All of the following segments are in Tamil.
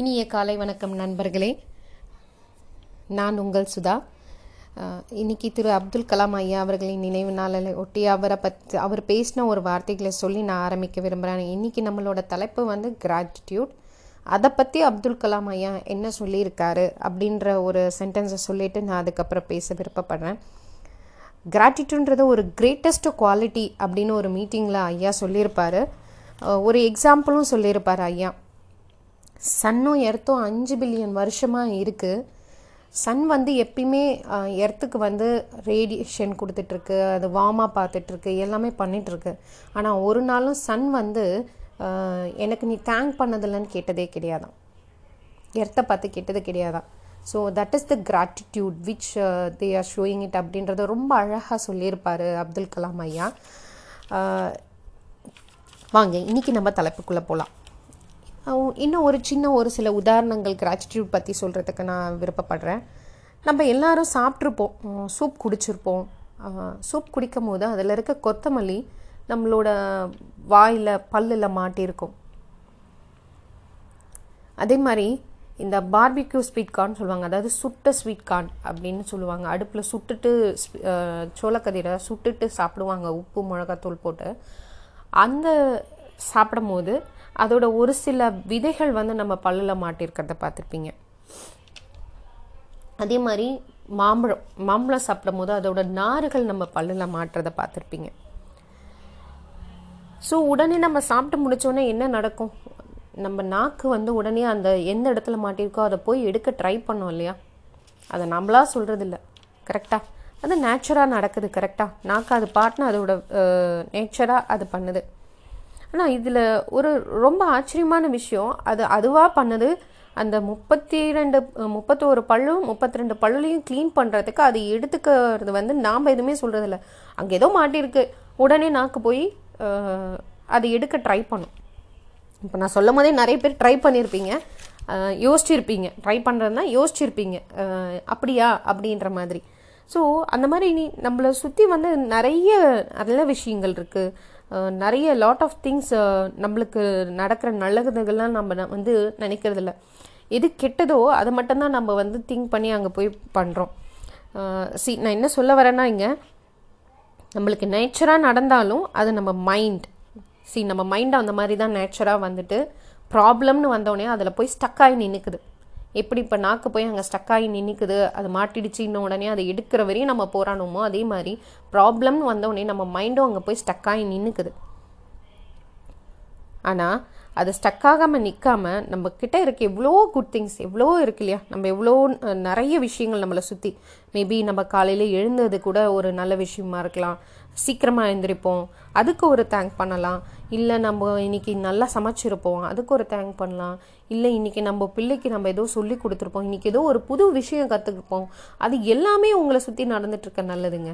இனிய காலை வணக்கம் நண்பர்களே. நான் உங்கள் சுதா. இன்னைக்கு திரு அப்துல் கலாம் ஐயா அவர்களின் நினைவு நாளில் ஒட்டி அவரை பற்றி அவர் பேசின ஒரு வார்த்தைகளை சொல்லி நான் ஆரம்பிக்க விரும்புகிறேன் இன்னைக்கு நம்மளோட தலைப்பு வந்து கிராட்டிடியூட் அதை பற்றி அப்துல் கலாம் ஐயா என்ன சொல்லியிருக்காரு அப்படின்ற ஒரு சென்டென்ஸை சொல்லிவிட்டு நான் அதுக்கப்புறம் பேச விருப்பப்படுறேன். கிராட்டிடியூன்றது ஒரு கிரேட்டஸ்ட் குவாலிட்டி அப்படின்னு ஒரு மீட்டிங்கில் ஐயா சொல்லியிருப்பார். ஒரு எக்ஸாம்பிளும் சொல்லியிருப்பார் ஐயா. சன்னும் எர்த்தும் அஞ்சு பில்லியன் வருஷமாக இருக்குது சன் வந்து எப்பயுமே எர்த்துக்கு வந்து ரேடியேஷன் கொடுத்துட்ருக்கு அது வார்மாக பார்த்துட்ருக்கு எல்லாமே பண்ணிகிட்ருக்கு ஆனால் ஒரு நாளும் சன் வந்து எனக்கு நீ தேங்க் பண்ணதில்லைன்னு கேட்டதே கிடையாதான் எர்த்தை பார்த்து கேட்டது கிடையாதான் so that is the gratitude which they are showing it அப்படின்றத ரொம்ப அழகாக சொல்லியிருப்பார் அப்துல் கலாம் ஐயா. வாங்க இன்னைக்கு நம்ம தலைப்புக்குள்ளே போகலாம் இன்னும் ஒரு சின்ன ஒரு சில உதாரணங்கள் கிராட்டிடியூட் பற்றி சொல்கிறதுக்கு நான் விருப்பப்படுறேன். நம்ம எல்லாரும் சாப்பிட்ருப்போம் சூப் குடிச்சிருப்போம். சூப் குடிக்கும் போது அதில் இருக்க கொத்தமல்லி நம்மளோட வாயில் பல்லில் மாட்டியிருக்கும் அதே மாதிரி இந்த பார்பிக்யூ ஸ்வீட் கார்ன் சொல்லுவாங்க. அதாவது சுட்ட ஸ்வீட் கார்ன் அப்படின்னு சொல்லுவாங்க. அடுப்பில் சுட்டுட்டு ஸ்வீ- சோளக்கதிரை சுட்டுட்டு சாப்பிடுவாங்க. உப்பு மிளகாத்தூள் போட்டு. அந்த சாப்பிடும் போது அதோட ஒரு சில விதைகள் வந்து நம்ம பல்லில் மாட்டியிருக்கிறத பார்த்துருப்பீங்க. அதே மாதிரி மாம்பழம் மாம்பழம் சாப்பிடும் போது அதோட நார்கள் நம்ம பல்லில் மாட்டுறதை பார்த்துருப்பீங்க. ஸோ உடனே நம்ம சாப்பிட்டு முடித்தோடனே என்ன நடக்கும்? நம்ம நாக்கு வந்து உடனே அந்த எந்த இடத்துல மாட்டியிருக்கோ அதை போய் எடுக்க ட்ரை பண்ணோம் இல்லையா? அதை நம்மளா சொல்கிறது இல்லை கரெக்டாக அது நேச்சராக நடக்குது கரெக்டாக நாக்கு அது பாட்டுன்னு அதோட நேச்சராக அது பண்ணுது. ஆனால் இதில் ஒரு ரொம்ப ஆச்சரியமான விஷயம். அது அதுவாக பண்ணுது அந்த முப்பத்தி ரெண்டு முப்பத்தோரு பல்லும் முப்பத்தி ரெண்டு பல்லுலையும் க்ளீன் பண்ணுறதுக்கு அது எடுத்துக்கிறது வந்து நாம் எதுவுமே சொல்கிறதில்ல அங்கே ஏதோ மாட்டியிருக்கு. உடனே நாக்கு போய் அதை எடுக்க ட்ரை பண்ணும். இப்போ நான் சொல்லும் போதே நிறைய பேர் ட்ரை பண்ணியிருப்பீங்க யோசிச்சிருப்பீங்க. ட்ரை பண்ணுறதுனா யோசிச்சிருப்பீங்க. அப்படியா? அப்படின்ற மாதிரி. ஸோ அந்த மாதிரி நீ நம்மளை சுற்றி வந்து நிறைய நல்ல விஷயங்கள் இருக்குது நிறைய லாட் ஆஃப் திங்ஸ் நம்மளுக்கு நடக்கிற நல்லதுகள்லாம் நம்ம வந்து நினைக்கிறதில்ல. எது கெட்டதோ அதை மட்டும்தான் நம்ம வந்து திங்க் பண்ணி அங்கே போய் பண்ணுறோம் சி நான் என்ன சொல்ல வரேன்னா இங்கே நம்மளுக்கு நேச்சராக நடந்தாலும் அது நம்ம மைண்ட் சி நம்ம மைண்ட் அந்த மாதிரி தான் நேச்சராக வந்துட்டு ப்ராப்ளம்னு வந்தோடனே அதில் போய் ஸ்டக் ஆகி நின்றுக்குது எப்படி இப்போ நாக்கு போய் அங்கே ஸ்டக் ஆகி நின்றுக்குது அது மாட்டிடுச்சு இன்னும் உடனே அதை எடுக்கிற வரையும் நம்ம போராடணுமோ அதே மாதிரி ப்ராப்ளம்னு வந்தோடனே நம்ம மைண்டும் அங்கே போய் ஸ்டக் ஆகி நின்றுக்குது ஆனால் அது ஸ்டக் ஆகாமல் நிற்காம நம்மக்கிட்ட இருக்க எவ்வளோ குட் திங்ஸ் எவ்வளோ இருக்கு இல்லையா? நம்ம எவ்வளோ நிறைய விஷயங்கள் நம்மளை சுற்றி மேபி நம்ம காலையில் எழுந்தது கூட ஒரு நல்ல விஷயமா இருக்கலாம். சீக்கிரமாக எழுந்திரிப்போம். அதுக்கு ஒரு தேங்க் பண்ணலாம். இல்லை நம்ம இன்னைக்கு நல்லா சமைச்சிருப்போம். அதுக்கு ஒரு தேங்க் பண்ணலாம். இல்லை இன்றைக்கி நம்ம பிள்ளைக்கு நம்ம ஏதோ சொல்லி கொடுத்துருப்போம். இன்றைக்கி ஏதோ ஒரு புது விஷயம் கற்றுக்கிருப்போம் அது எல்லாமே உங்களை சுற்றி நடந்துட்டுருக்க நல்லதுங்க.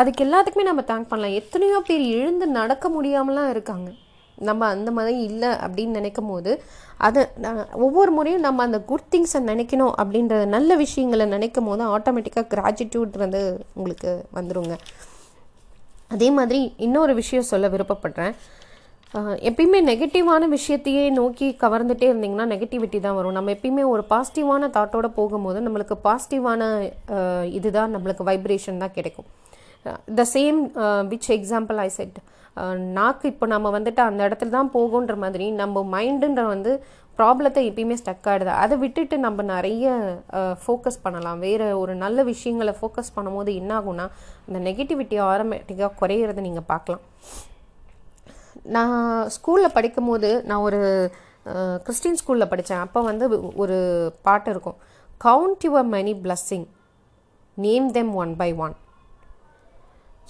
அதுக்கு எல்லாத்துக்குமே நம்ம தேங்க் பண்ணலாம். எத்தனையோ பேர் எழுந்து நடக்க முடியாமலாம் இருக்காங்க. நம்ம அந்த மாதிரி இல்லை அப்படின்னு நினைக்கும் போது அதை நான் ஒவ்வொரு முறையும் நம்ம அந்த குட் திங்ஸை நினைக்கணும் அப்படின்ற நல்ல விஷயங்களை நினைக்கும் போது ஆட்டோமேட்டிக்காக கிராட்டிடியூட்ன்றது உங்களுக்கு வந்துருங்க. அதே மாதிரி இன்னொரு விஷயம் சொல்ல விருப்பப்படுறேன். எப்பயுமே நெகட்டிவான விஷயத்தையே நோக்கி கவர்ந்துட்டே இருந்தீங்கன்னா நெகட்டிவிட்டி தான் வரும். நம்ம எப்பயுமே ஒரு பாசிட்டிவான தாட்டோட போகும்போது நம்மளுக்கு பாசிட்டிவான இதுதான் நம்மளுக்கு வைப்ரேஷன் தான் கிடைக்கும். The same which example I said நாக்கு இப்போ நம்ம வந்துட்டு அந்த இடத்துல தான் போகுன்ற மாதிரி நம்ம மைண்டுன்ற வந்து ப்ராப்ளத்தை எப்பயுமே ஸ்டக் ஆகிடுது அதை விட்டுட்டு நம்ம நிறைய uh, ஃபோக்கஸ் பண்ணலாம். வேறு ஒரு நல்ல விஷயங்களை ஃபோக்கஸ் பண்ணும்போது என்ன ஆகும்னா அந்த நெகட்டிவிட்டி ஆட்டோமேட்டிக்காக குறையிறத நீங்கள் பார்க்கலாம். நான் ஸ்கூலில் படிக்கும்போது நான் ஒரு uh, கிறிஸ்டின் ஸ்கூலில் படித்தேன். அப்போ வந்து ஒரு பாட்டு இருக்கும். Count your many blessing name them one by one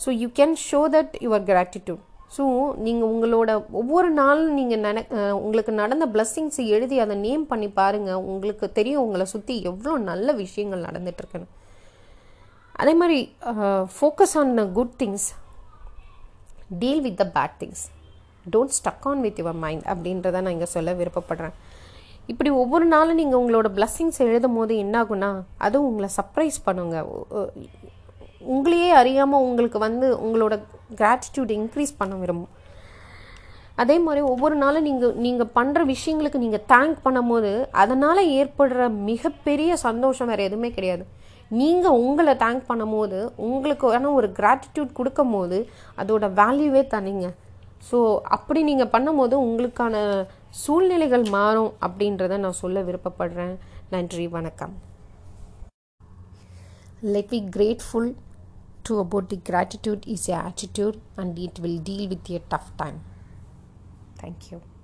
so you can show that your gratitude so நீங்கள் உங்களோட ஒவ்வொரு நாளும் நீங்கள் நினை உங்களுக்கு நடந்த பிளஸ்ஸிங்ஸை எழுதி அதை நேம் பண்ணி பாருங்கள் உங்களுக்கு தெரியும் உங்களை சுற்றி எவ்வளோ நல்ல விஷயங்கள் நடந்துகிட்ருக்குன்னு அதே மாதிரி focus on good things deal with the bad things don't stuck on with your mind அப்படின்றத நான் இங்கே சொல்ல விருப்பப்படுறேன். இப்படி ஒவ்வொரு நாளும் நீங்கள் உங்களோட பிளஸ்ஸிங்ஸ் எழுதும் போது என்னாகும்னா அதுவும் உங்களை சர்ப்ரைஸ் பண்ணுங்க. உங்களையே அறியாமல் உங்களுக்கு வந்து உங்களோட கிராட்டிடியூட் இன்க்ரீஸ் பண்ண விரும்பும். அதே மாதிரி ஒவ்வொரு நாளும் நீங்கள் நீங்கள் பண்ணுற விஷயங்களுக்கு நீங்கள் தேங்க் பண்ணும்போது அதனால் ஏற்படுற மிகப்பெரிய சந்தோஷம் வேறு எதுவுமே கிடையாது. நீங்கள் உங்களை தேங்க் பண்ணும்போது உங்களுக்கான ஒரு கிராட்டிடியூட் கொடுக்கும் போது அதோட வேல்யூவே தனிங்க. ஸோ அப்படி நீங்கள் பண்ணும்போது உங்களுக்கான சூழ்நிலைகள் மாறும் அப்படின்றத நான் சொல்ல விருப்பப்படுறேன். நன்றி வணக்கம். Let be grateful to about the gratitude is your attitude and it will deal with your tough time. Thank you